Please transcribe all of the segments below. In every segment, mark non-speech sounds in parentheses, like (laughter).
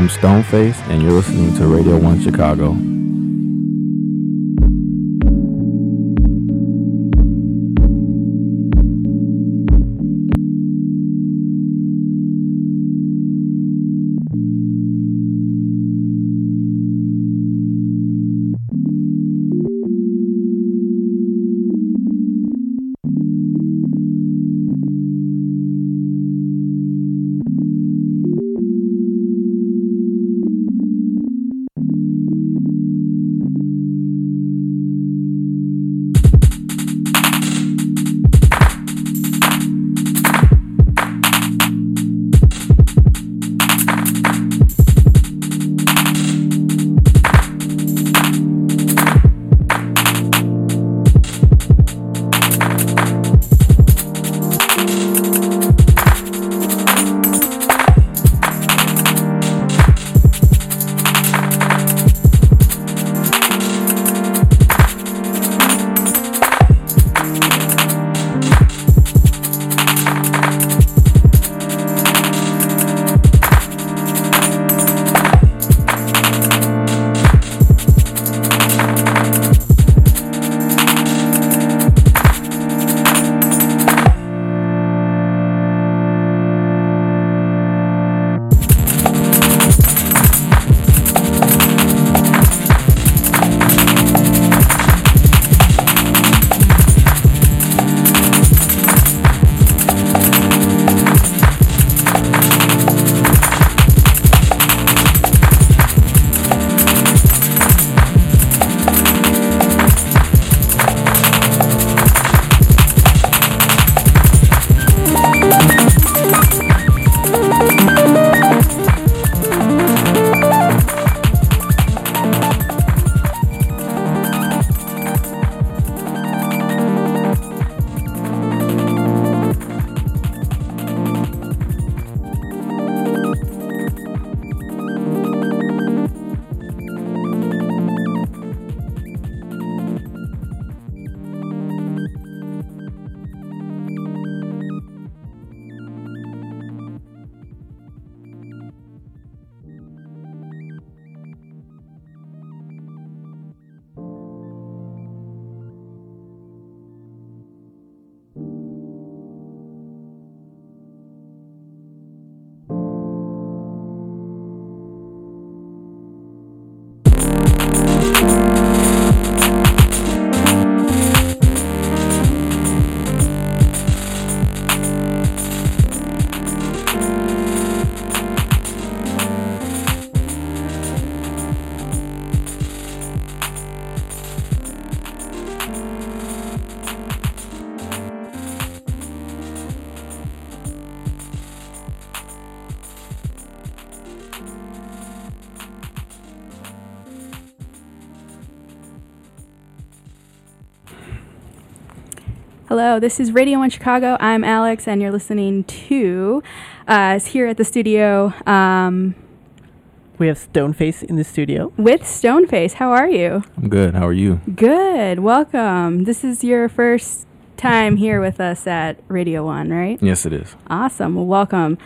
I'm Stoneface, and you're listening to Radio 1 Chicago. Hello, this is Radio 1 Chicago. I'm Alex, and you're listening to us here at the studio um, We have Stoneface in the studio. with Stoneface. How are you? I'm good. How are you? Good. Welcome. This is your first time here with us at Radio 1, right? Yes, it is. Awesome. Well, welcome.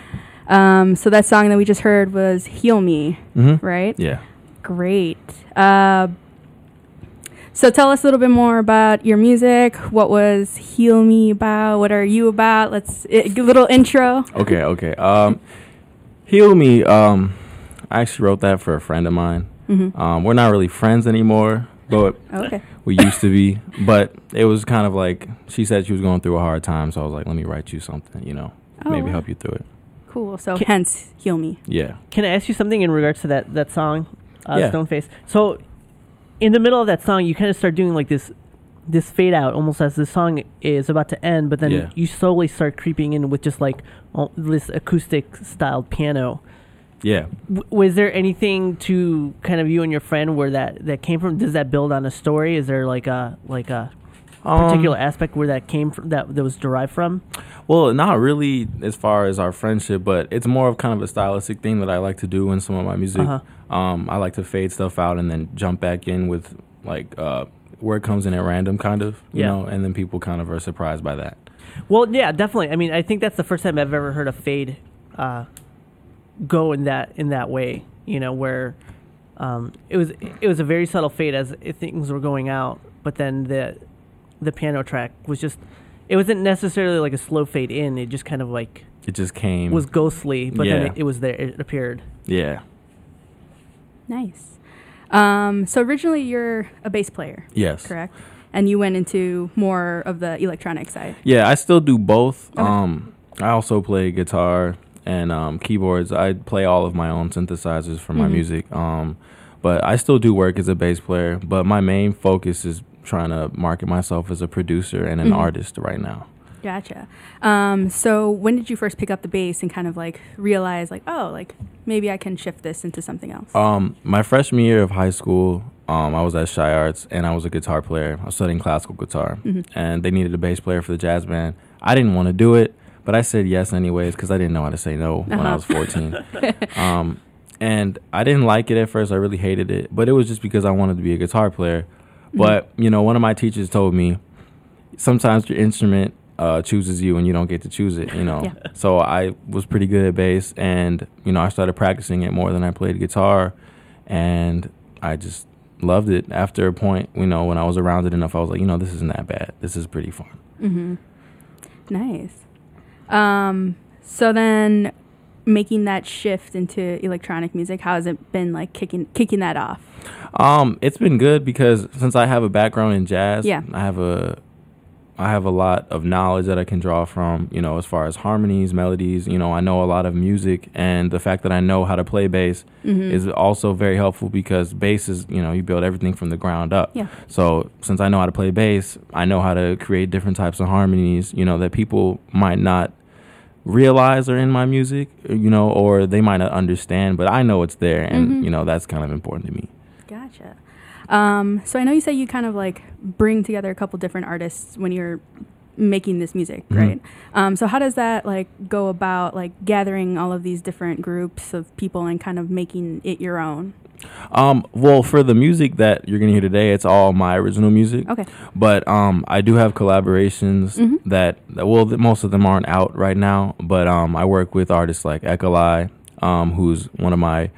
Um, so, that song that we just heard was Heal Me, Mm-hmm. right? Yeah. Great. Uh, so tell us a little bit more about your music. What was Heal Me about? What are you about? Let's a little intro. Okay. Okay. Um, heal me. Um, I actually wrote that for a friend of mine. Mhm. Um, we're not really friends anymore, but Okay. we used to be. But it was kind of like she said she was going through a hard time, so I was like, let me write you something. You know, Oh, maybe wow. help you through it. Cool. So Ca- hence Heal Me. Yeah. Can I ask you something in regards to that that song, uh, Yeah. Stoneface? So, in the middle of that song, you kind of start doing like this this fade out, almost as the song is about to end, but then Yeah. you slowly start creeping in with just like all this acoustic styled piano. Yeah. W- was there anything to kind of you and your friend where that that came from? Does that build on a story? Is there like a like a Um, particular aspect where that came from that that was derived from? Well, not really as far as our friendship, but it's more of kind of a stylistic thing that I like to do in some of my music. Uh-huh. Um, I like to fade stuff out and then jump back in with like uh, where it comes in at random, kind of, you Yeah. know, and then people kind of are surprised by that. Well, yeah, definitely. I mean, I think that's the first time I've ever heard a fade uh, go in that in that way. you know, where um, it was it was a very subtle fade as things were going out, but then the the piano track was just it wasn't necessarily like a slow fade in. It just kind of like It just came. was ghostly, but then it, it was there. It appeared. yeah. Nice. Um, so originally you're a bass player, Yes. correct? And you went into more of the electronic side. Yeah, I still do both. Okay. Um, I also play guitar and um, keyboards. I play all of my own synthesizers for my Mhm. music. Um, but I still do work as a bass player. But my main focus is trying to market myself as a producer and an Mhm. artist right now. Gotcha. Um, so when did you first pick up the bass and kind of like realize like, oh, like maybe I can shift this into something else? Um, my freshman year of high school, um, I was at ChiArts and I was a guitar player. I was studying classical guitar, Mhm. and they needed a bass player for the jazz band. I didn't want to do it, but I said yes anyways because I didn't know how to say no when I Uh-huh. was 14. (laughs) um, and I didn't like it at first. I really hated it, but it was just because I wanted to be a guitar player. But you know, one of my teachers told me sometimes your instrument uh, chooses you and you don't get to choose it. You know, Yeah. so I was pretty good at bass, and you know, I started practicing it more than I played guitar, and I just loved it. After a point, you know, when I was around it enough, I was like, you know, this isn't that bad. This is pretty fun. Mm-hmm. Nice. Um, so then making that shift into electronic music, how has it been like kicking kicking that off? Um, it's been good because since I have a background in jazz, Yeah. I have a I have a lot of knowledge that I can draw from, you know, as far as harmonies, melodies, you know, I know a lot of music and the fact that I know how to play bass Mhm. is also very helpful because bass is, you know, you build everything from the ground up. Yeah. So, since I know how to play bass, I know how to create different types of harmonies, you know, that people might not realize are in my music, you know, or they might not understand, but I know it's there and, Mhm. you know, that's kind of important to me. Gotcha. Um, so I know you say you kind of like bring together a couple different artists when you're making this music, Mhm. right? Um, so how does that like go about like gathering all of these different groups of people and kind of making it your own? Um, well, for the music that you're gonna hear today, it's all my original music. Okay. But um, I do have collaborations Mhm. that, that well, th- most of them aren't out right now. But um, I work with artists like Ekalai, um, who's one of my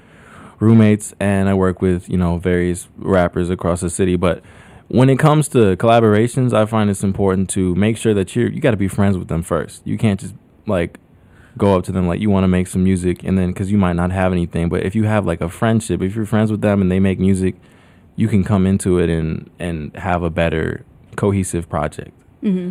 roommates, and I work with you know various rappers across the city. But when it comes to collaborations, I find it's important to make sure that you're you got to be friends with them first. You can't just like go up to them like you want to make some music and then because you might not have anything but if you have like a friendship if you're friends with them and they make music you can come into it and and have a better cohesive project hmm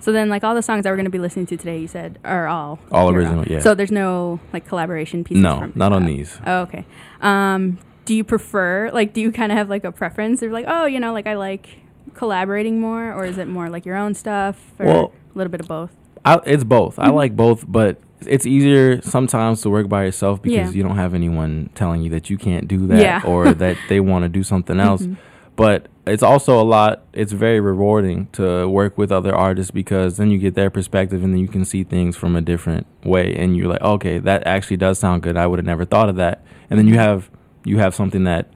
So then, like all the songs that we're going to be listening to today, you said are all All original, own. yeah. So there's no like collaboration pieces. no not on these Oh, okay. Um, do you prefer like do you kind of have like a preference or like oh you know like I like collaborating more or is it more like your own stuff or Well- a little bit of both? I, it's both i Mhm. like both but it's easier sometimes to work by yourself because Yeah. you don't have anyone telling you that you can't do that Yeah. or (laughs) that they want to do something else Mhm. but it's also a lot it's very rewarding to work with other artists because then you get their perspective and then you can see things from a different way and you're like okay that actually does sound good i would have never thought of that and then you have you have something that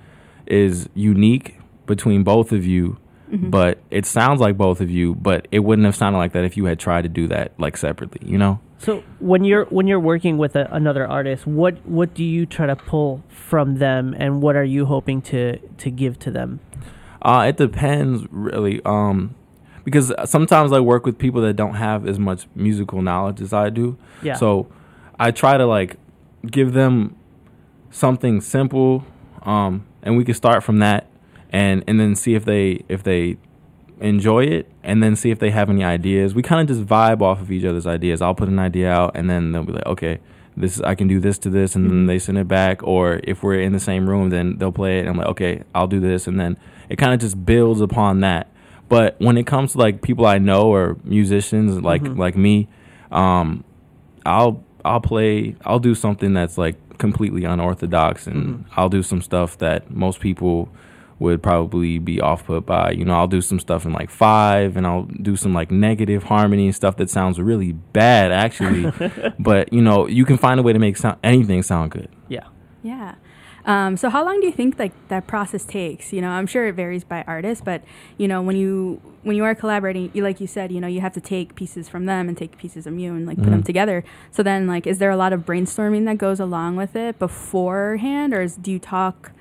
is unique between both of you Mhm. but it sounds like both of you but it wouldn't have sounded like that if you had tried to do that like separately you know So when you're when you're working with a, another artist, what what do you try to pull from them, and what are you hoping to to give to them? Uh, it depends really. Um, because sometimes I work with people that don't have as much musical knowledge as I do. Yeah. So I try to like give them something simple, um, and we can start from that, and and then see if they if they enjoy it, and then see if they have any ideas. We kind of just vibe off of each other's ideas. I'll put an idea out, and then they'll be like, okay. This I can do this to this, and then Mhm. they send it back. Or if we're in the same room, then they'll play it. And I'm like, okay, I'll do this, and then it kind of just builds upon that. But when it comes to like people I know or musicians like Mhm. like me, um, I'll I'll play I'll do something that's like completely unorthodox and Mhm. I'll do some stuff that most people would probably be off put by. You know, I'll do some stuff in like five and I'll do some like negative harmony and stuff that sounds really bad actually. (laughs) but you know, you can find a way to make sound anything sound good. Yeah. Yeah. Um, so how long do you think like that process takes? You know, I'm sure it varies by artist, but you know, when you when you are collaborating, you like you said, you know, you have to take pieces from them and take pieces of you and like put them Mhm. together. So then, like, is there a lot of brainstorming that goes along with it beforehand, or is, do you talk like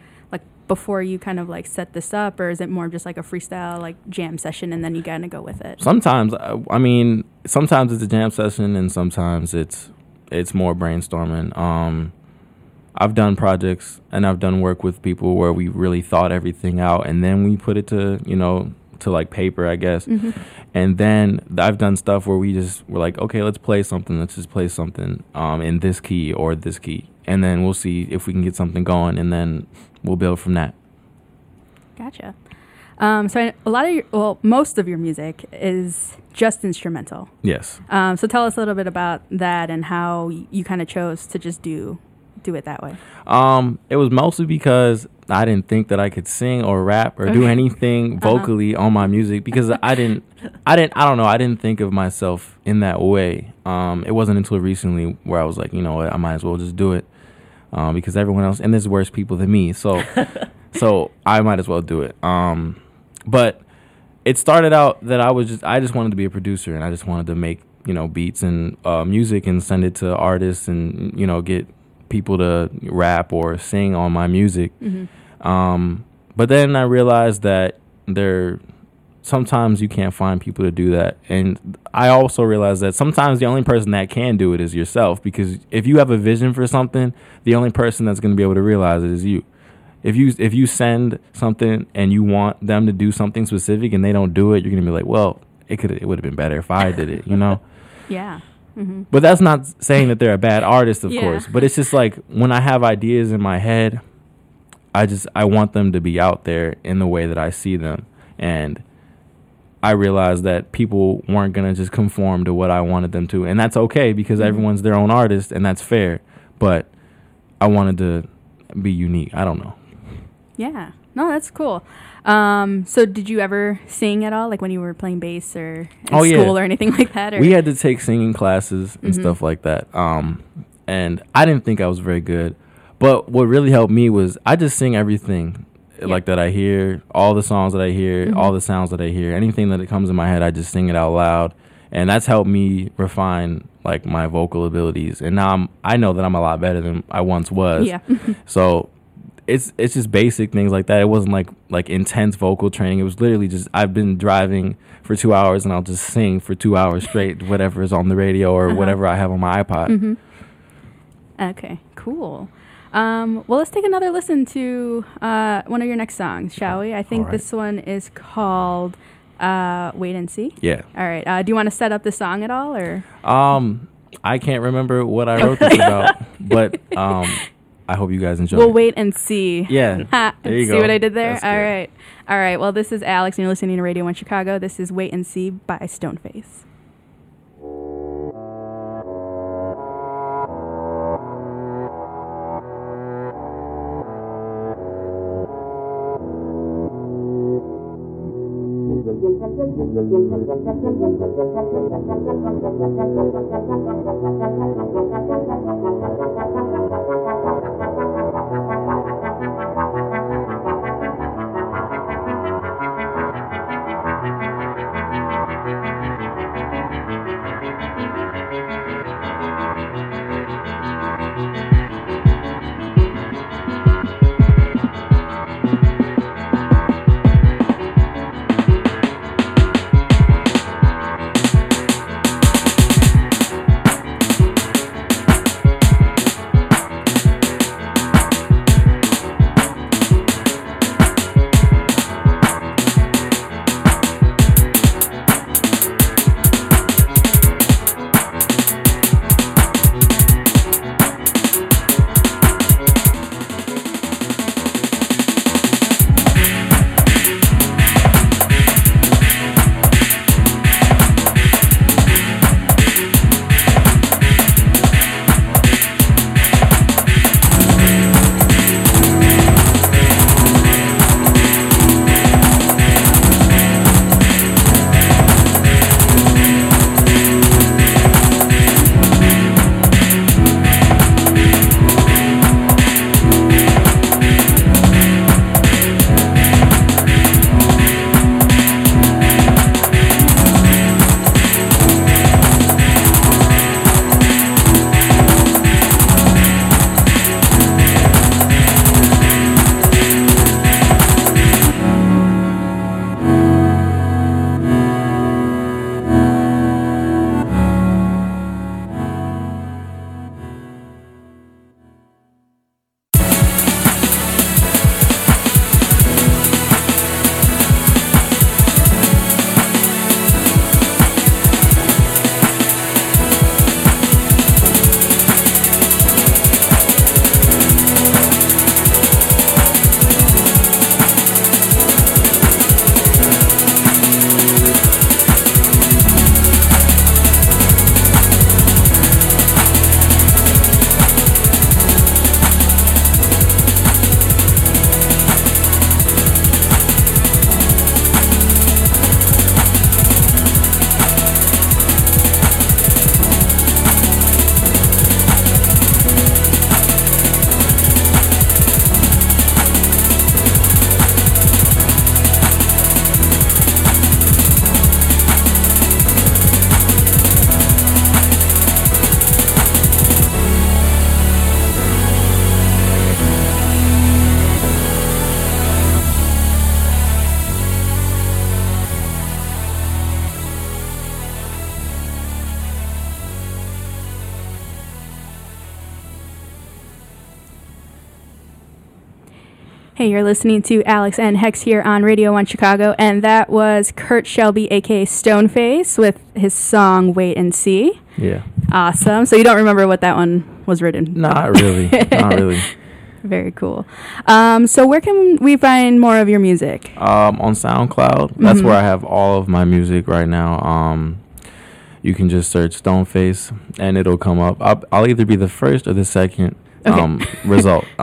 before you kind of like set this up, or is it more just like a freestyle like jam session and then you kind of go with it? Sometimes, uh, I mean, sometimes it's a jam session, and sometimes it's it's more brainstorming. Um, I've done projects and I've done work with people where we really thought everything out, and then we put it to you know to like paper, I guess. Mhm. And then I've done stuff where we just were like, okay, let's play something. Let's just play something um, in this key or this key, and then we'll see if we can get something going, and then we'll build from that. Gotcha. Um, so I, a lot of your, well, most of your music is just instrumental. Yes. Um, so tell us a little bit about that and how you kind of chose to just do do it that way. Um, it was mostly because I didn't think that I could sing or rap or do Okay. anything Uh-huh. vocally on my music because I didn't, (laughs) I didn't, I don't know, I didn't think of myself in that way. Um, it wasn't until recently where I was like, you know what, I might as well just do it, um, because everyone else and there's worse people than me, so, (laughs) so I might as well do it. Um, but it started out that I was just, I just wanted to be a producer and I just wanted to make, you know, beats and uh, music and send it to artists and you know get people to rap or sing on my music. Mm-hmm. Um, but then I realized that there sometimes you can't find people to do that. And I also realized that sometimes the only person that can do it is yourself because if you have a vision for something, the only person that's going to be able to realize it is you. If you if you send something and you want them to do something specific and they don't do it, you're going to be like, "Well, it could it would have been better if I did it," you know? (laughs) Yeah. Mm-hmm. But that's not saying that they're a bad artist, of Yeah. course. But it's just like when I have ideas in my head, I just I want them to be out there in the way that I see them, and I realized that people weren't gonna just conform to what I wanted them to, and that's okay because Mhm. everyone's their own artist, and that's fair. But I wanted to be unique. I don't know. Yeah. No, that's cool. Um, so did you ever sing at all, like when you were playing bass or in Oh, yeah. school or anything like that? Or? We had to take singing classes and Mhm. stuff like that. Um, and I didn't think I was very good. But what really helped me was I just sing everything Yeah. like that I hear, all the songs that I hear, Mhm. all the sounds that I hear, anything that it comes in my head, I just sing it out loud. And that's helped me refine like my vocal abilities. And now I'm I know that I'm a lot better than I once was. yeah. (laughs) So it's it's just basic things like that. It wasn't like like intense vocal training. It was literally just I've been driving for two hours and I'll just sing for two hours straight, (laughs) whatever is on the radio or Uh-huh. whatever I have on my iPod. hmm Okay, cool. Um, well, let's take another listen to uh, one of your next songs, shall we? I think right. this one is called uh, "Wait and See." Yeah. All right. Uh, do you want to set up the song at all, or Um, I can't remember what I wrote this about, (laughs) but um, I hope you guys enjoy. we'll it. wait and see? Yeah. (laughs) There you see go. what I did there? That's All good. right. All right. Well, this is Alex, and you're listening to Radio One Chicago. This is "Wait and See" by Stoneface. Thank you. Hey, you're listening to Alex and Hex here on Radio 1 Chicago, and that was Kurt Shelby, aka Stoneface, with his song Wait and See. Yeah. Awesome. So you don't remember what that one was written? Not really. Not (laughs) really. Very cool. Um, so where can we find more of your music? Um, on SoundCloud, that's Mhm. where I have all of my music right now. Um, you can just search Stoneface and it'll come up. I'll, I'll either be the first or the second Okay. um, result. (laughs)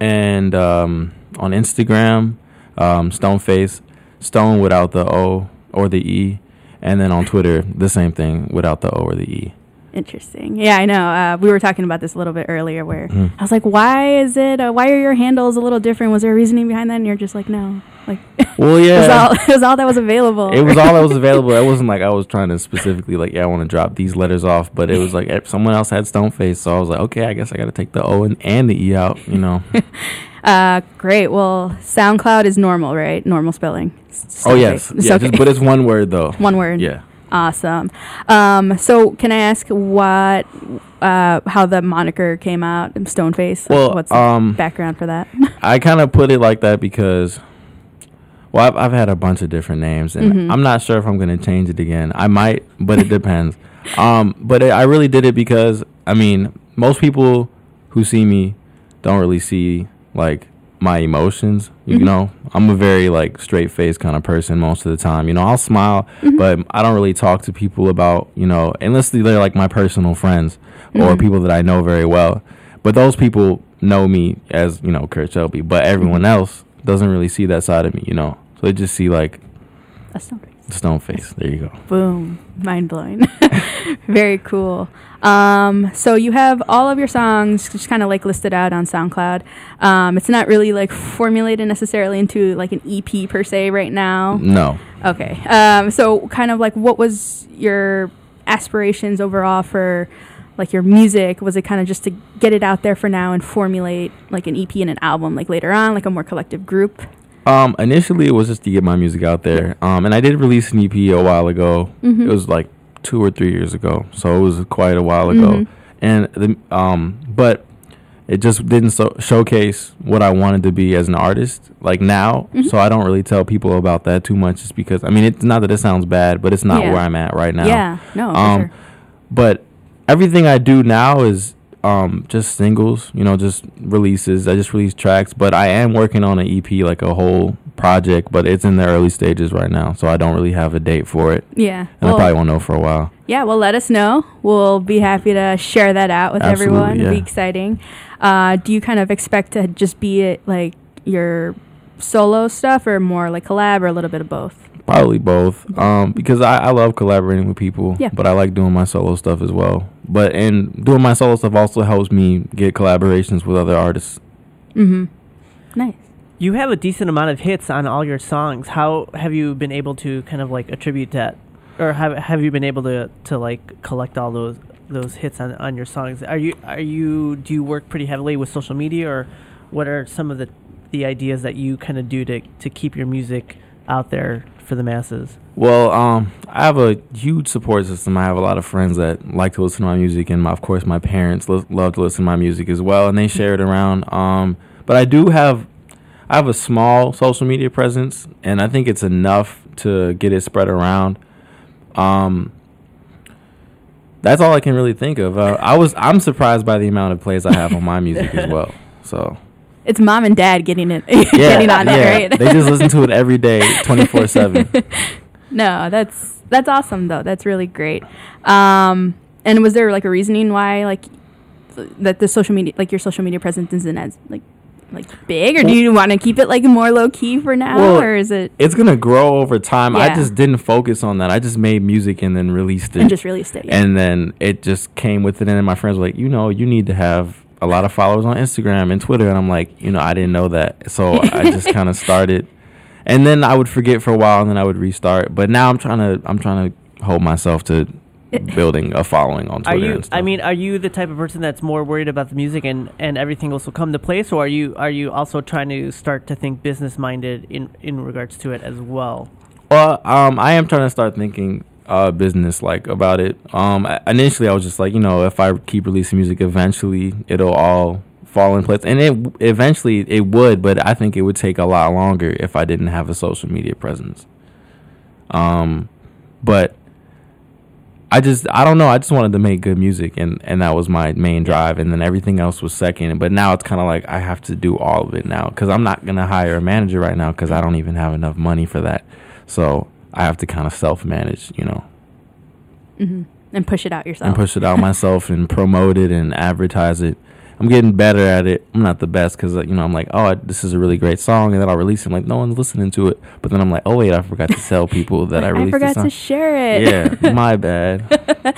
And um, on Instagram, um, Stoneface, Stone without the O or the E. And then on Twitter, the same thing without the O or the E. Interesting. Yeah, I know. Uh, we were talking about this a little bit earlier where Mhm. I was like, why is it, uh, why are your handles a little different? Was there a reasoning behind that? And you're just like, no. Like, (laughs) Well, it, was yeah. all, it was all that was available. it was all that was (laughs) available. It wasn't like I was trying to specifically like, yeah, I want to drop these letters off, but it was like eh, someone else had Stoneface, so I was like, okay, I guess I got to take the O and, and the E out, you know. (laughs) Uh, great. Well, SoundCloud is normal, right? Normal spelling. Oh yes. Yeah, okay. just, but it's one word though. One word. Yeah. Awesome. Um, so can I ask what, uh, how the moniker came out, Stoneface? Well, what's the um, background for that? (laughs) I kind of put it like that because, well, I've, I've had a bunch of different names, and Mhm. I'm not sure if I'm going to change it again. I might, but it depends. (laughs) Um, but it, I really did it because I mean, most people who see me don't really see like my emotions. You Mhm. know, I'm a very like straight faced kind of person most of the time. You know, I'll smile, Mhm. but I don't really talk to people about you know unless they're like my personal friends or Mhm. people that I know very well. But those people know me as you know Kurt Shelby, but everyone Mm-hmm. else doesn't really see that side of me. You know, so they just see like Stoneface. stone face. There you go. Boom. Mind blowing. (laughs) Very cool. Um, so you have all of your songs just kind of like listed out on SoundCloud. Um, it's not really like formulated necessarily into like an EP per se right now. No. Okay. Um, so kind of like what was your aspirations overall for like your music? Was it kind of just to get it out there for now and formulate like an EP and an album like later on, like a more collective group? Um, initially it was just to get my music out there. Um, and I did release an EP a while ago. Mhm. It was like two or three years ago, so it was quite a while ago. Mhm. And the um, but it just didn't so- showcase what I wanted to be as an artist. Like now, Mhm. so I don't really tell people about that too much, just because I mean it's not that it sounds bad, but it's not Yeah. where I'm at right now. Yeah. No, for Um, sure. But everything I do now is um, just singles, you know, just releases. I just release tracks, but I am working on an EP, like a whole project, but it's in the early stages right now, so I don't really have a date for it, Yeah. and Well- I probably won't know for a while. Yeah, well, let us know. We'll be happy to share that out with Absolutely, everyone. It'll be exciting. Uh, do you kind of expect to just be it, like your solo stuff or more like collab or a little bit of both? Probably both, um, because I, I love collaborating with people, Yeah. but I like doing my solo stuff as well. But and doing my solo stuff also helps me get collaborations with other artists. Mm-hmm. Nice. You have a decent amount of hits on all your songs. How have you been able to kind of like attribute that, or have have you been able to to like collect all those those hits on on your songs? Are you are you do you work pretty heavily with social media, or what are some of the the ideas that you kind of do to to keep your music out there for the masses? Well, um, I have a huge support system. I have a lot of friends that like to listen to my music, and my, of course, my parents lo- love to listen to my music as well, and they share it around. Um, but I do have, I have a small social media presence, and I think it's enough to get it spread around. Um, that's all I can really think of. Uh, I was, I'm surprised by the amount of plays I have on my music as (laughs) well. So It's mom and dad getting it, (laughs) yeah, getting on yeah, it, right? they just listen to it (laughs) every day, twenty four seven. (laughs) no, that's that's awesome though. That's really great. Um, and was there like a reasoning why like that the social media, like your social media presence, isn't as like like big, or do you want to keep it like more low key for now, Well, or is it it's gonna grow over time. I just didn't focus on that. I just made music and then released it, and just released it? Yeah. and then it just came with it. And then my friends were like, you know, you need to have a lot of followers on Instagram and Twitter. And I'm like, you know, I didn't know that, so I just kind of (laughs) started. And then I would forget for a while, and then I would restart. But now I'm trying to, I'm trying to hold myself to building a following on Twitter. Are you? I mean, are you the type of person that's more worried about the music and, and everything else will come to place, or are you are you also trying to start to think business minded in in regards to it as well? Well, um, I am trying to start thinking uh, business like about it. Um, initially, I was just like, you know, if I keep releasing music, eventually it'll all fall in place, and it eventually it would, but I think it would take a lot longer if I didn't have a social media presence. Um, but I just I don't know. I just wanted to make good music, and and that was my main drive, and then everything else was second. But now it's kind of like I have to do all of it now because I'm not gonna hire a manager right now because I don't even have enough money for that. So I have to kind of self manage, you know, hmm And push it out yourself. and push it out (laughs) myself and promote it and advertise it. I'm getting better at it. I'm not the best because you know I'm like, oh, this is a really great song, and then I'll release it. I'm like, no one's listening to it. But then I'm like, oh wait, I forgot to tell people that (laughs) I I released the forgot to share it. yeah, my (laughs) bad.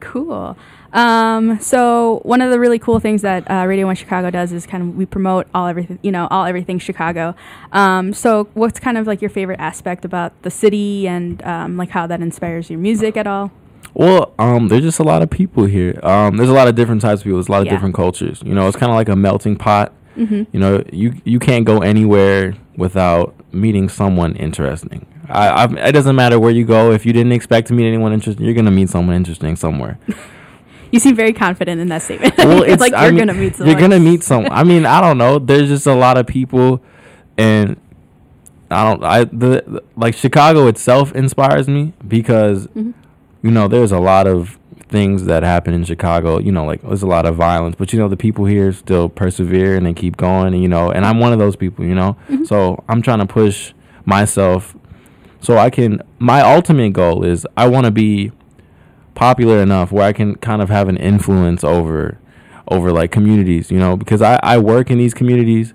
Cool. Um, so one of the really cool things that uh, Radio One Chicago does is kind of we promote all everything, you know, all everything Chicago. Um, so what's kind of like your favorite aspect about the city and um, like how that inspires your music at all? Well, um, there's just a lot of people here. Um, there's a lot of different types of people. There's a lot of Yeah. different cultures. You know, it's kind of like a melting pot. hmm You know, you you can't go anywhere without meeting someone interesting. I, I've, it doesn't matter where you go. If you didn't expect to meet anyone interesting, you're gonna meet someone interesting somewhere. (laughs) You seem very confident in that statement. Well, (laughs) it's, like I you're mean, gonna meet someone. You're gonna meet someone. I mean, I don't know. There's just a lot of people, and I don't. I the, the like Chicago itself inspires me because Mhm. you know there's a lot of things that happen in Chicago. You know, like there's a lot of violence, but you know the people here still persevere and they keep going. And you know, and I'm one of those people. You know, Mhm. so I'm trying to push myself so I can. My ultimate goal is I want to be popular enough where I can kind of have an influence over over like communities, you know, because I, I work in these communities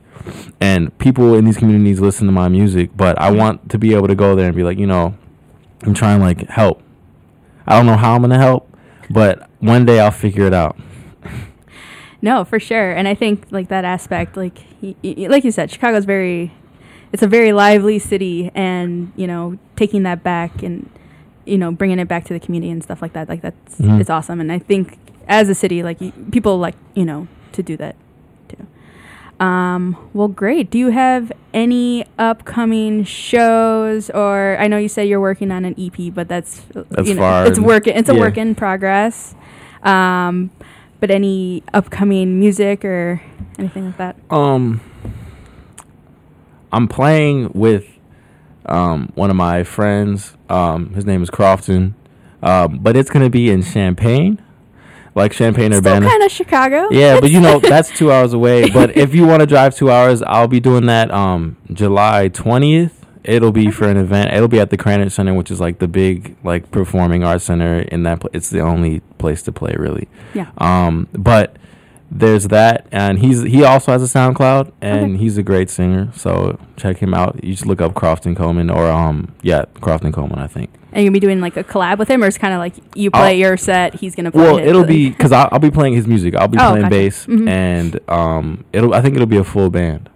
and people in these communities listen to my music, but I want to be able to go there and be like, you know, I'm trying like help. I don't know how I'm gonna help, but one day I'll figure it out. (laughs) No, for sure. And I think like that aspect, like y- y- like you said, Chicago's very, it's a very lively city, and you know, taking that back and you know, bringing it back to the community and stuff like that, like that's Mhm. it's awesome. And I think as a city, like y- people like you know to do that too. Um, well, great. Do you have any upcoming shows, or I know you say you're working on an EP, but that's, That's you know, far it's in- work. It's a yeah. work in progress. Um, but any upcoming music or anything like that? Um, I'm playing with um, one of my friends. Um, his name is Crofton, um, but it's gonna be in Champaign, like Champaign Still Urbana. kind of Chicago. Yeah, but you know (laughs) that's two hours away. But if you want to drive two hours, I'll be doing that um July twentieth. It'll be for an event. It'll be at the Krannert Center, which is like the big like performing arts center in that. Pl- it's the only place to play really. yeah. Um, but there's that, and he's he also has a SoundCloud, and Okay. he's a great singer. So check him out. You just look up Crofton Coleman, or um, yeah, Crofton Coleman, I think. And you'll be doing like a collab with him, or it's kind of like you play I'll- your set, he's gonna play. Well, his, it'll like- be (laughs) because I'll, I'll be playing his music. I'll be Oh, playing gotcha. bass, Mhm. and um, it'll. I think it'll be a full band.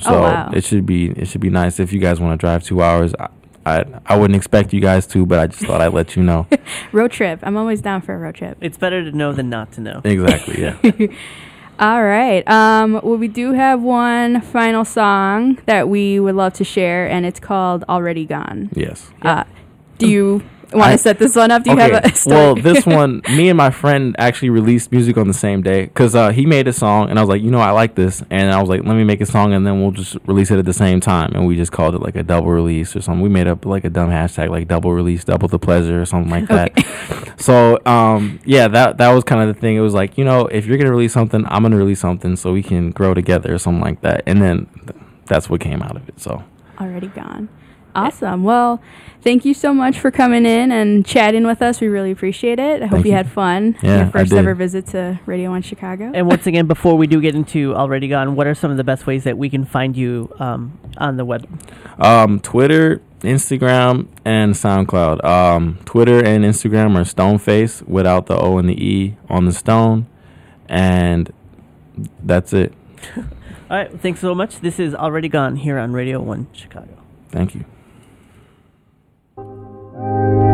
So Oh, wow. it should be it should be nice if you guys want to drive two hours. I, I I wouldn't expect you guys to, but I just thought I'd let you know. (laughs) road trip. I'm always down for a road trip. It's better to know than not to know. exactly. Yeah. (laughs) All right. Um, well, we do have one final song that we would love to share, and it's called "Already Gone." yes. Uh, do you want to set this one up? Do you have a (laughs) story? well, this one, me and my friend actually released music on the same day because uh, he made a song, and I was like, you know, I like this, and I was like, let me make a song, and then we'll just release it at the same time, and we just called it like a double release or something. We made up like a dumb hashtag, like double release, double the pleasure, or something like that. (laughs) So, um, yeah, that that was kind of the thing. It was like, you know, if you're gonna release something, I'm gonna release something, so we can grow together or something like that, and then th- that's what came out of it. So, already gone. Awesome. Well, thank you so much for coming in and chatting with us. We really appreciate it. I hope Thank you you. had fun. Yeah, Your I first did. ever visit to Radio One Chicago. And once again, before we do get into Already Gone, what are some of the best ways that we can find you um, on the web? Um, Twitter, Instagram, and SoundCloud. Um, Twitter and Instagram are Stoneface without the O and the E on the stone, and that's it. (laughs) All right, thanks so much. This is Already Gone here on Radio 1 Chicago. Thank you. Thank you.